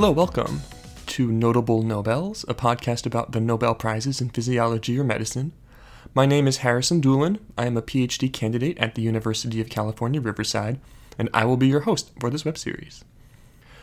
Hello, welcome to Notable Nobels, a podcast about the Nobel Prizes in Physiology or Medicine. My name is Harrison Doolin. I am a PhD candidate at the University of California, Riverside, and I will be your host for this web series.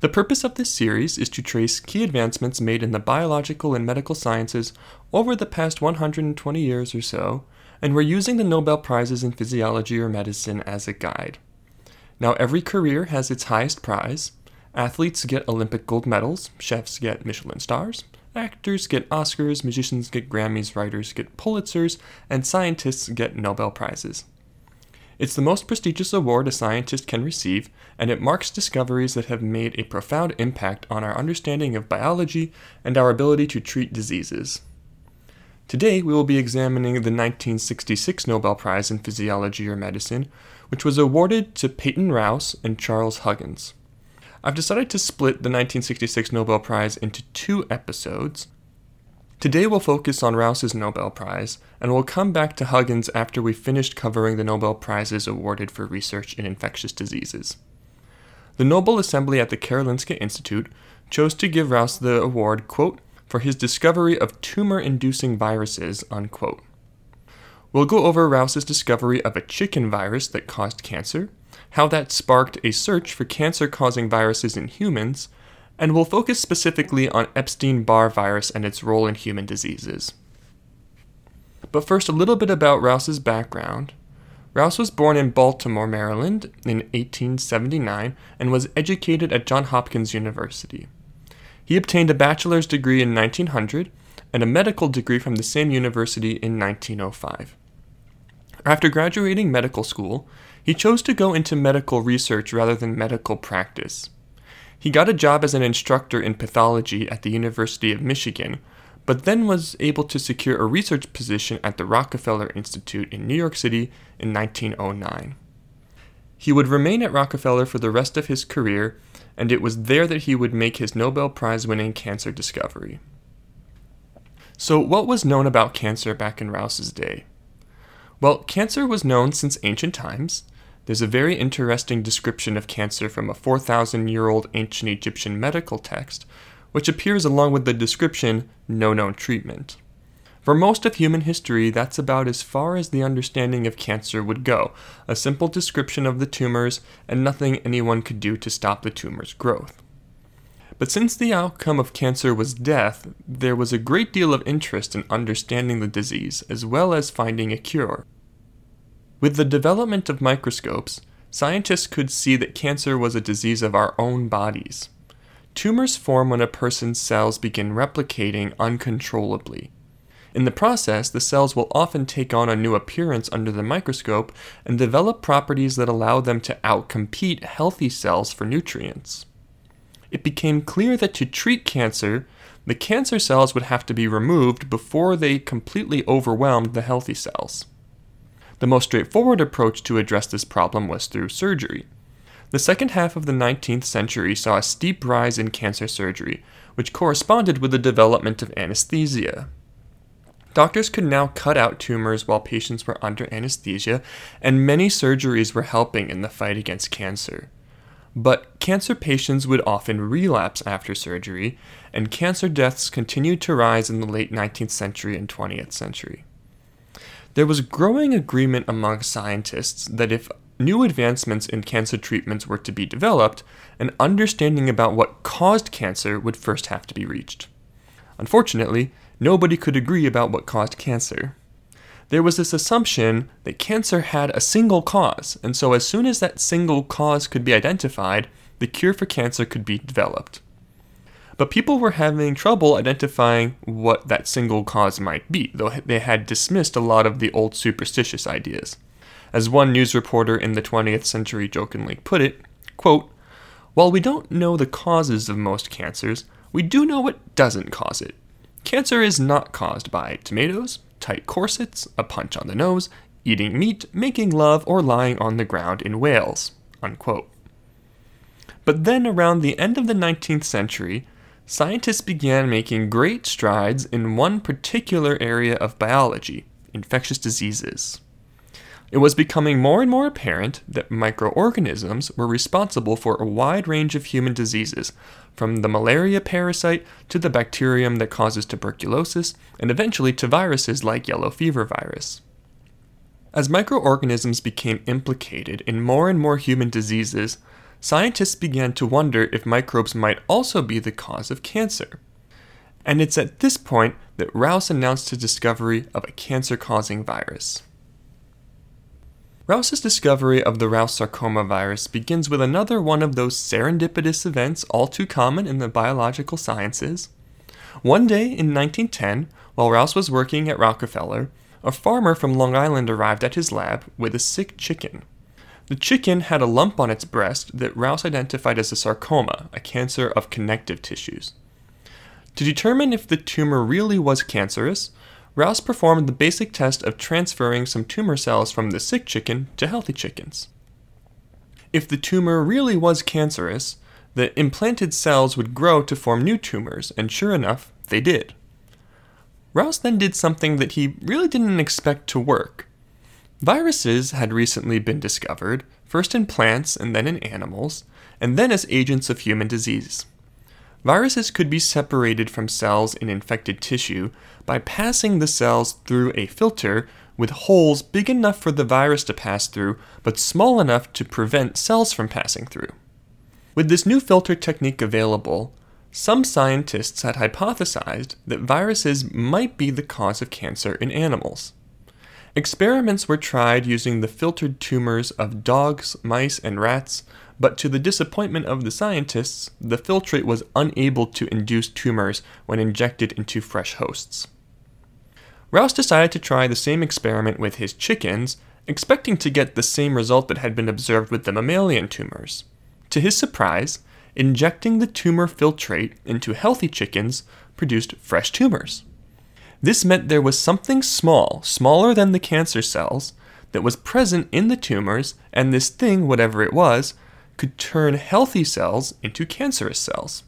The purpose of this series is to trace key advancements made in the biological and medical sciences over the past 120 years or so, and we're using the Nobel Prizes in Physiology or Medicine as a guide. Now, every career has its highest prize. Athletes get Olympic gold medals, chefs get Michelin stars, actors get Oscars, musicians get Grammys, writers get Pulitzers, and scientists get Nobel Prizes. It's the most prestigious award a scientist can receive, and it marks discoveries that have made a profound impact on our understanding of biology and our ability to treat diseases. Today, we will be examining the 1966 Nobel Prize in Physiology or Medicine, which was awarded to Peyton Rous and Charles Huggins. I've decided to split the 1966 Nobel Prize into two episodes. Today we'll focus on Rous's Nobel Prize, and we'll come back to Huggins after we've finished covering the Nobel Prizes awarded for research in infectious diseases. The Nobel Assembly at the Karolinska Institute chose to give Rous the award, quote, for his discovery of tumor inducing viruses, unquote. We'll go over Rous's discovery of a chicken virus that caused cancer, how that sparked a search for cancer causing viruses in humans, and we'll focus specifically on Epstein Barr virus and its role in human diseases. But first, a little bit about Rous's background. Rous was born in Baltimore, Maryland in 1879 and was educated at Johns Hopkins University. He obtained a bachelor's degree in 1900 and a medical degree from the same university in 1905. After graduating medical school, he chose to go into medical research rather than medical practice. He got a job as an instructor in pathology at the University of Michigan, but then was able to secure a research position at the Rockefeller Institute in New York City in 1909. He would remain at Rockefeller for the rest of his career, and it was there that he would make his Nobel Prize winning cancer discovery. So, what was known about cancer back in Rous's day? Well, cancer was known since ancient times. There's a very interesting description of cancer from a 4,000 year old ancient Egyptian medical text, which appears along with the description, no known treatment. For most of human history, that's about as far as the understanding of cancer would go a simple description of the tumors and nothing anyone could do to stop the tumor's growth. But since the outcome of cancer was death, there was a great deal of interest in understanding the disease as well as finding a cure. With the development of microscopes, scientists could see that cancer was a disease of our own bodies. Tumors form when a person's cells begin replicating uncontrollably. In the process, the cells will often take on a new appearance under the microscope and develop properties that allow them to outcompete healthy cells for nutrients it became clear that to treat cancer, the cancer cells would have to be removed before they completely overwhelmed the healthy cells. The most straightforward approach to address this problem was through surgery. The second half of the 19th century saw a steep rise in cancer surgery, which corresponded with the development of anesthesia. Doctors could now cut out tumors while patients were under anesthesia, and many surgeries were helping in the fight against cancer. But cancer patients would often relapse after surgery, and cancer deaths continued to rise in the late 19th century and 20th century. There was growing agreement among scientists that if new advancements in cancer treatments were to be developed, an understanding about what caused cancer would first have to be reached. Unfortunately, nobody could agree about what caused cancer there was this assumption that cancer had a single cause, and so as soon as that single cause could be identified, the cure for cancer could be developed. But people were having trouble identifying what that single cause might be, though they had dismissed a lot of the old superstitious ideas. As one news reporter in the 20th century jokingly put it, quote, While we don't know the causes of most cancers, we do know what doesn't cause it. Cancer is not caused by tomatoes, tight corsets, a punch on the nose, eating meat, making love, or lying on the ground in Wales. Unquote. But then, around the end of the 19th century, scientists began making great strides in one particular area of biology infectious diseases. it was becoming more and more apparent that microorganisms were responsible for a wide range of human diseases, from the malaria parasite to the bacterium that causes tuberculosis, and eventually to viruses like yellow fever virus. As microorganisms became implicated in more and more human diseases, scientists began to wonder if microbes might also be the cause of cancer. And it's at this point that Rous announced his discovery of a cancer causing virus. Rous's discovery of the Rous sarcoma virus begins with another one of those serendipitous events all too common in the biological sciences. One day in 1910, while Rous was working at Rockefeller, a farmer from Long Island arrived at his lab with a sick chicken. The chicken had a lump on its breast that Rous identified as a sarcoma, a cancer of connective tissues. To determine if the tumor really was cancerous, Rous performed the basic test of transferring some tumor cells from the sick chicken to healthy chickens. If the tumor really was cancerous, the implanted cells would grow to form new tumors, and sure enough, they did. Rous then did something that he really didn't expect to work. Viruses had recently been discovered, first in plants and then in animals, and then as agents of human disease. Viruses could be separated from cells in infected tissue by passing the cells through a filter with holes big enough for the virus to pass through, but small enough to prevent cells from passing through. With this new filter technique available, some scientists had hypothesized that viruses might be the cause of cancer in animals. Experiments were tried using the filtered tumors of dogs, mice, and rats, but to the disappointment of the scientists, the filtrate was unable to induce tumors when injected into fresh hosts. Rous decided to try the same experiment with his chickens, expecting to get the same result that had been observed with the mammalian tumors. To his surprise, injecting the tumor filtrate into healthy chickens produced fresh tumors. This meant there was something small, smaller than the cancer cells, that was present in the tumors, and this thing, whatever it was, could turn healthy cells into cancerous cells.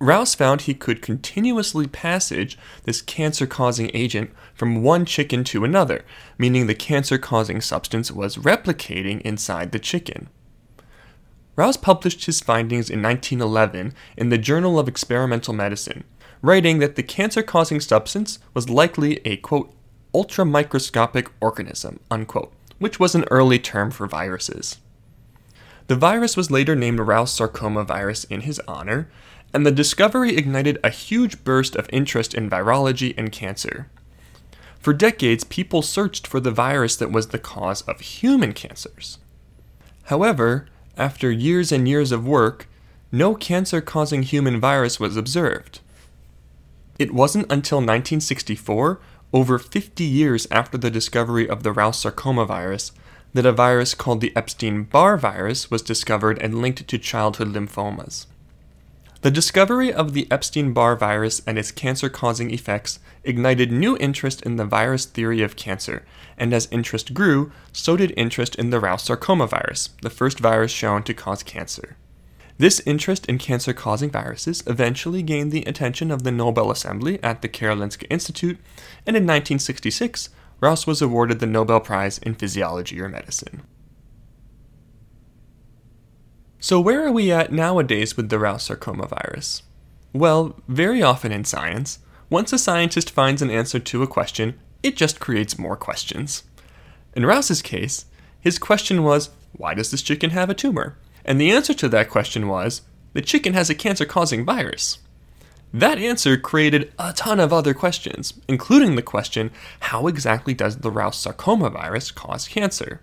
Rous found he could continuously passage this cancer causing agent from one chicken to another, meaning the cancer causing substance was replicating inside the chicken. Rous published his findings in 1911 in the Journal of Experimental Medicine, writing that the cancer causing substance was likely a quote, ultramicroscopic organism, unquote, which was an early term for viruses. The virus was later named Rous sarcoma virus in his honor, and the discovery ignited a huge burst of interest in virology and cancer. For decades, people searched for the virus that was the cause of human cancers. However, after years and years of work, no cancer causing human virus was observed. It wasn't until 1964, over 50 years after the discovery of the Rous sarcoma virus, that a virus called the Epstein Barr virus was discovered and linked to childhood lymphomas. The discovery of the Epstein Barr virus and its cancer causing effects ignited new interest in the virus theory of cancer, and as interest grew, so did interest in the Rous sarcoma virus, the first virus shown to cause cancer. This interest in cancer causing viruses eventually gained the attention of the Nobel Assembly at the Karolinska Institute, and in 1966, Rous was awarded the Nobel Prize in Physiology or Medicine. So, where are we at nowadays with the Rous sarcoma virus? Well, very often in science, once a scientist finds an answer to a question, it just creates more questions. In Rous's case, his question was, why does this chicken have a tumor? And the answer to that question was, the chicken has a cancer causing virus. That answer created a ton of other questions, including the question how exactly does the Rous sarcoma virus cause cancer?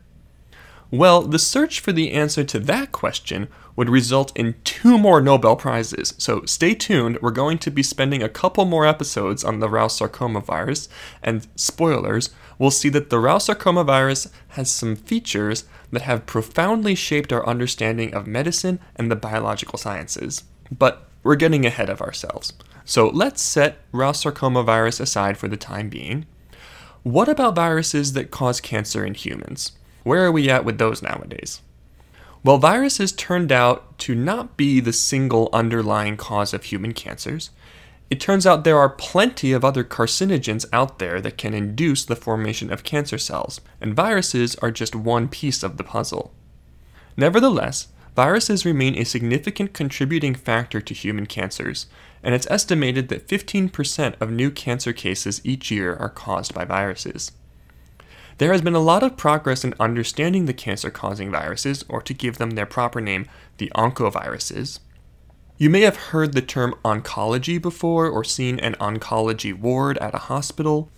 Well, the search for the answer to that question would result in two more Nobel Prizes, so stay tuned. We're going to be spending a couple more episodes on the Rous sarcoma virus, and spoilers, we'll see that the Rous sarcoma virus has some features that have profoundly shaped our understanding of medicine and the biological sciences. But we're getting ahead of ourselves. So let's set Rous sarcoma virus aside for the time being. What about viruses that cause cancer in humans? Where are we at with those nowadays? Well, viruses turned out to not be the single underlying cause of human cancers. It turns out there are plenty of other carcinogens out there that can induce the formation of cancer cells, and viruses are just one piece of the puzzle. Nevertheless, viruses remain a significant contributing factor to human cancers, and it's estimated that 15% of new cancer cases each year are caused by viruses. There has been a lot of progress in understanding the cancer causing viruses, or to give them their proper name, the oncoviruses. You may have heard the term oncology before or seen an oncology ward at a hospital.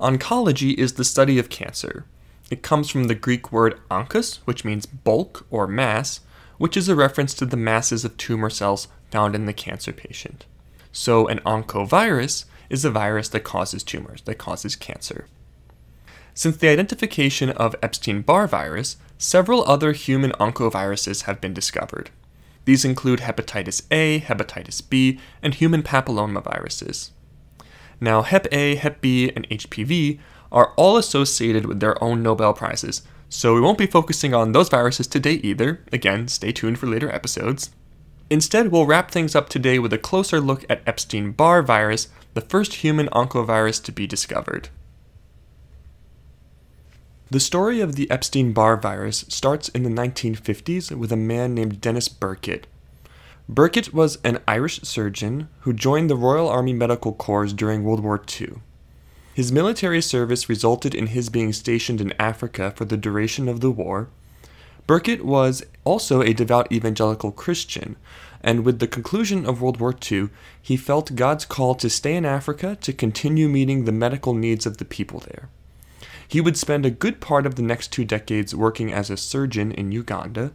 Oncology is the study of cancer. It comes from the Greek word onkos, which means bulk or mass, which is a reference to the masses of tumor cells found in the cancer patient. So, an oncovirus is a virus that causes tumors, that causes cancer. Since the identification of Epstein Barr virus, several other human oncoviruses have been discovered. These include hepatitis A, hepatitis B, and human papillomaviruses. Now, Hep A, Hep B, and HPV are all associated with their own Nobel Prizes, so we won't be focusing on those viruses today either. Again, stay tuned for later episodes. Instead, we'll wrap things up today with a closer look at Epstein Barr virus, the first human oncovirus to be discovered. The story of the Epstein Barr virus starts in the 1950s with a man named Denis Burkitt. Burkitt was an Irish surgeon who joined the Royal Army Medical Corps during World War II. His military service resulted in his being stationed in Africa for the duration of the war. Burkitt was also a devout evangelical Christian, and with the conclusion of World War II, he felt God's call to stay in Africa to continue meeting the medical needs of the people there. He would spend a good part of the next two decades working as a surgeon in Uganda.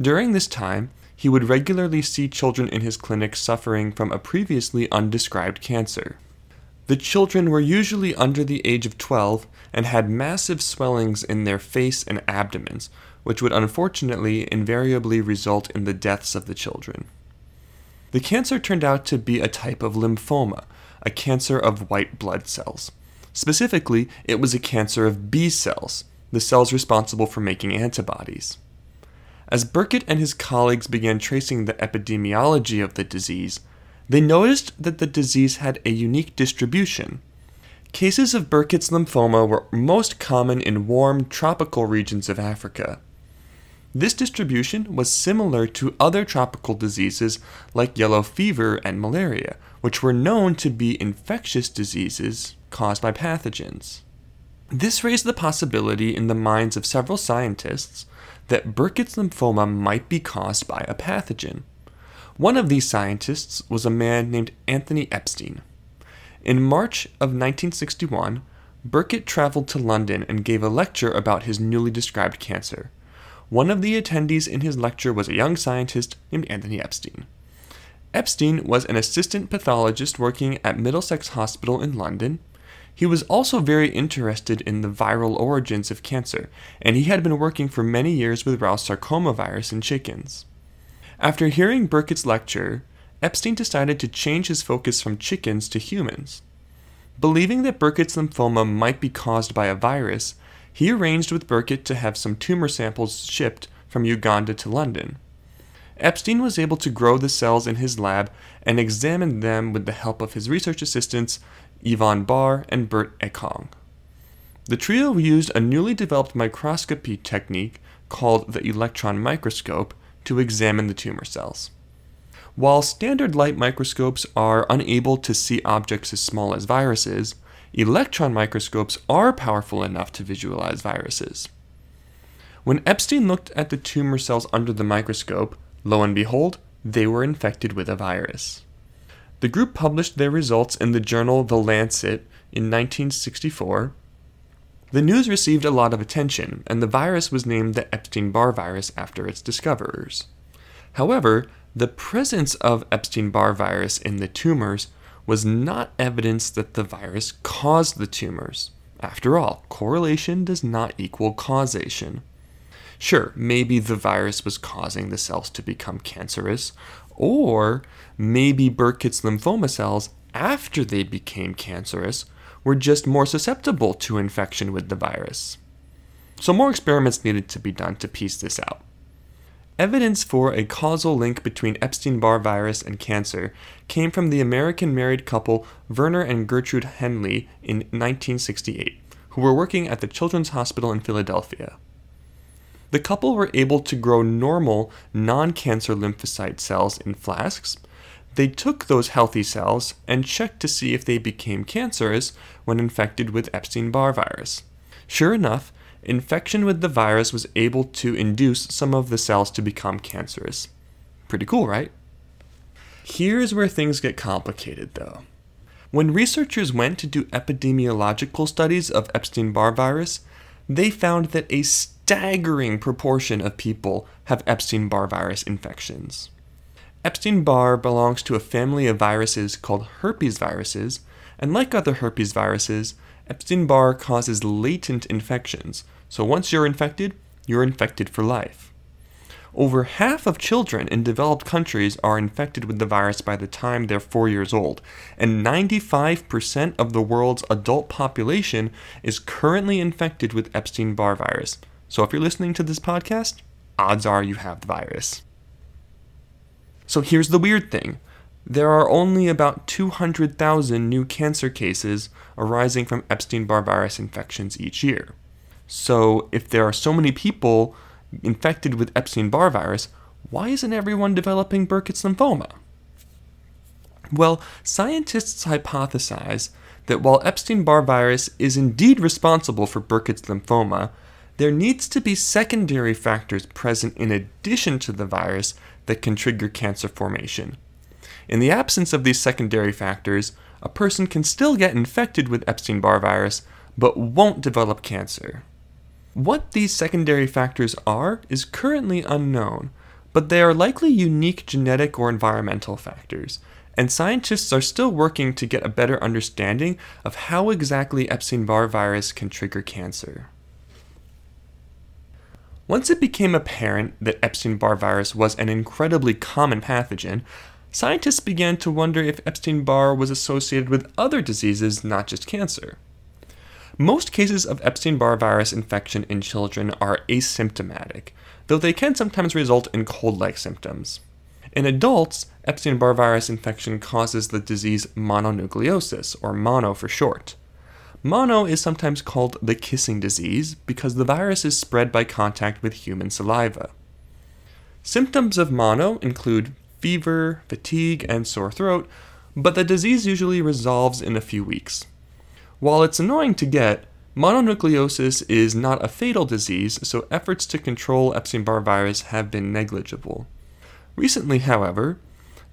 During this time, he would regularly see children in his clinic suffering from a previously undescribed cancer. The children were usually under the age of 12 and had massive swellings in their face and abdomens, which would unfortunately invariably result in the deaths of the children. The cancer turned out to be a type of lymphoma, a cancer of white blood cells. Specifically, it was a cancer of B cells, the cells responsible for making antibodies. As Burkitt and his colleagues began tracing the epidemiology of the disease, they noticed that the disease had a unique distribution. Cases of Burkitt's lymphoma were most common in warm tropical regions of Africa. This distribution was similar to other tropical diseases like yellow fever and malaria, which were known to be infectious diseases caused by pathogens. This raised the possibility in the minds of several scientists that Burkitt's lymphoma might be caused by a pathogen. One of these scientists was a man named Anthony Epstein. In March of 1961, Burkitt traveled to London and gave a lecture about his newly described cancer. One of the attendees in his lecture was a young scientist named Anthony Epstein. Epstein was an assistant pathologist working at Middlesex Hospital in London, he was also very interested in the viral origins of cancer, and he had been working for many years with Rous sarcoma virus in chickens. After hearing Burkitt's lecture, Epstein decided to change his focus from chickens to humans. Believing that Burkitt's lymphoma might be caused by a virus, he arranged with Burkitt to have some tumor samples shipped from Uganda to London. Epstein was able to grow the cells in his lab and examine them with the help of his research assistants Yvonne Barr, and Bert Achong. The trio used a newly developed microscopy technique called the electron microscope to examine the tumor cells. While standard light microscopes are unable to see objects as small as viruses, electron microscopes are powerful enough to visualize viruses. When Epstein looked at the tumor cells under the microscope, lo and behold, they were infected with a virus. The group published their results in the journal The Lancet in 1964. The news received a lot of attention, and the virus was named the Epstein Barr virus after its discoverers. However, the presence of Epstein Barr virus in the tumors was not evidence that the virus caused the tumors. After all, correlation does not equal causation. Sure, maybe the virus was causing the cells to become cancerous, or maybe Burkitt's lymphoma cells, after they became cancerous, were just more susceptible to infection with the virus. So, more experiments needed to be done to piece this out. Evidence for a causal link between Epstein Barr virus and cancer came from the American married couple Werner and Gertrude Henle in 1968, who were working at the Children's Hospital in Philadelphia. The couple were able to grow normal, non cancer lymphocyte cells in flasks. They took those healthy cells and checked to see if they became cancerous when infected with Epstein Barr virus. Sure enough, infection with the virus was able to induce some of the cells to become cancerous. Pretty cool, right? Here's where things get complicated, though. When researchers went to do epidemiological studies of Epstein Barr virus, they found that a staggering proportion of people have Epstein Barr virus infections. Epstein Barr belongs to a family of viruses called herpes viruses, and like other herpes viruses, Epstein Barr causes latent infections, so once you're infected, you're infected for life. Over half of children in developed countries are infected with the virus by the time they're 4 years old, and 95% of the world's adult population is currently infected with Epstein Barr virus. So if you're listening to this podcast, odds are you have the virus. So here's the weird thing there are only about 200,000 new cancer cases arising from Epstein Barr virus infections each year. So, if there are so many people infected with Epstein Barr virus, why isn't everyone developing Burkitt's lymphoma? Well, scientists hypothesize that while Epstein Barr virus is indeed responsible for Burkitt's lymphoma, there needs to be secondary factors present in addition to the virus that can trigger cancer formation. In the absence of these secondary factors, a person can still get infected with Epstein Barr virus but won't develop cancer. What these secondary factors are is currently unknown, but they are likely unique genetic or environmental factors, and scientists are still working to get a better understanding of how exactly Epstein Barr virus can trigger cancer. Once it became apparent that Epstein Barr virus was an incredibly common pathogen, scientists began to wonder if Epstein Barr was associated with other diseases, not just cancer. Most cases of Epstein Barr virus infection in children are asymptomatic, though they can sometimes result in cold like symptoms. In adults, Epstein Barr virus infection causes the disease mononucleosis, or mono for short. Mono is sometimes called the kissing disease because the virus is spread by contact with human saliva. Symptoms of mono include fever, fatigue, and sore throat, but the disease usually resolves in a few weeks. While it's annoying to get, mononucleosis is not a fatal disease, so efforts to control Epstein Barr virus have been negligible. Recently, however,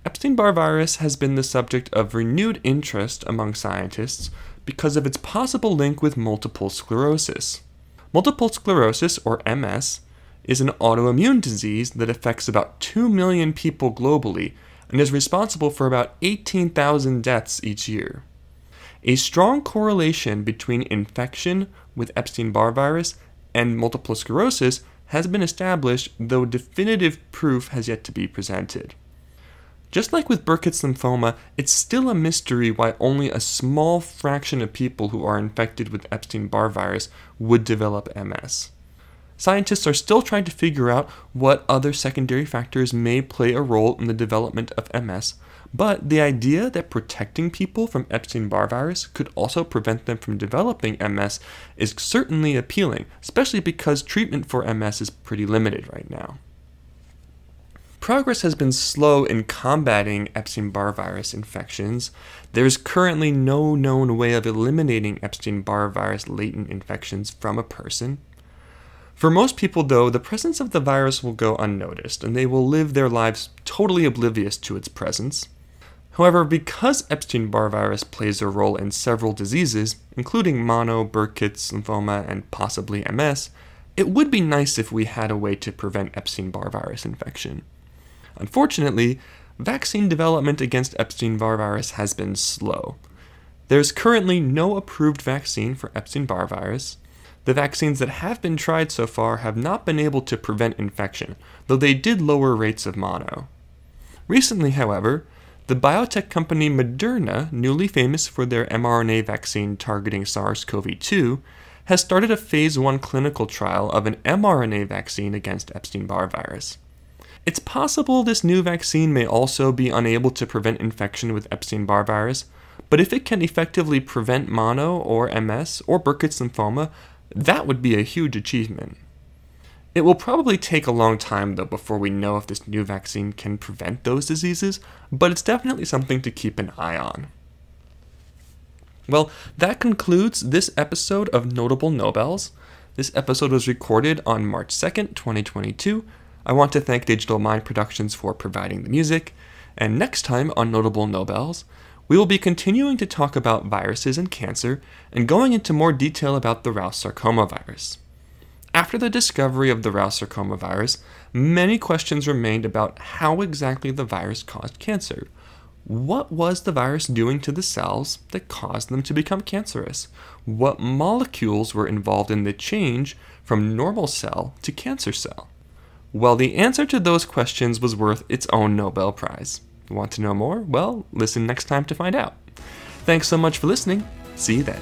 Epstein Barr virus has been the subject of renewed interest among scientists because of its possible link with multiple sclerosis. Multiple sclerosis, or MS, is an autoimmune disease that affects about 2 million people globally and is responsible for about 18,000 deaths each year. A strong correlation between infection with Epstein Barr virus and multiple sclerosis has been established, though definitive proof has yet to be presented. Just like with Burkitt's lymphoma, it's still a mystery why only a small fraction of people who are infected with Epstein Barr virus would develop MS. Scientists are still trying to figure out what other secondary factors may play a role in the development of MS, but the idea that protecting people from Epstein Barr virus could also prevent them from developing MS is certainly appealing, especially because treatment for MS is pretty limited right now. Progress has been slow in combating Epstein Barr virus infections. There is currently no known way of eliminating Epstein Barr virus latent infections from a person. For most people, though, the presence of the virus will go unnoticed, and they will live their lives totally oblivious to its presence. However, because Epstein Barr virus plays a role in several diseases, including mono, Burkitt's lymphoma, and possibly MS, it would be nice if we had a way to prevent Epstein Barr virus infection. Unfortunately, vaccine development against Epstein Barr virus has been slow. There's currently no approved vaccine for Epstein Barr virus, the vaccines that have been tried so far have not been able to prevent infection, though they did lower rates of mono. Recently, however, the biotech company Moderna, newly famous for their mRNA vaccine targeting SARS CoV 2, has started a phase 1 clinical trial of an mRNA vaccine against Epstein Barr virus. It's possible this new vaccine may also be unable to prevent infection with Epstein Barr virus, but if it can effectively prevent mono or MS or Burkitt's lymphoma, that would be a huge achievement. It will probably take a long time though before we know if this new vaccine can prevent those diseases, but it's definitely something to keep an eye on. Well, that concludes this episode of Notable Nobels. This episode was recorded on March 2nd, 2022. I want to thank Digital Mind Productions for providing the music. And next time on Notable Nobels, we will be continuing to talk about viruses and cancer and going into more detail about the Rous sarcoma virus. After the discovery of the Rous sarcoma virus, many questions remained about how exactly the virus caused cancer. What was the virus doing to the cells that caused them to become cancerous? What molecules were involved in the change from normal cell to cancer cell? Well, the answer to those questions was worth its own Nobel Prize. Want to know more? Well, listen next time to find out. Thanks so much for listening. See you then.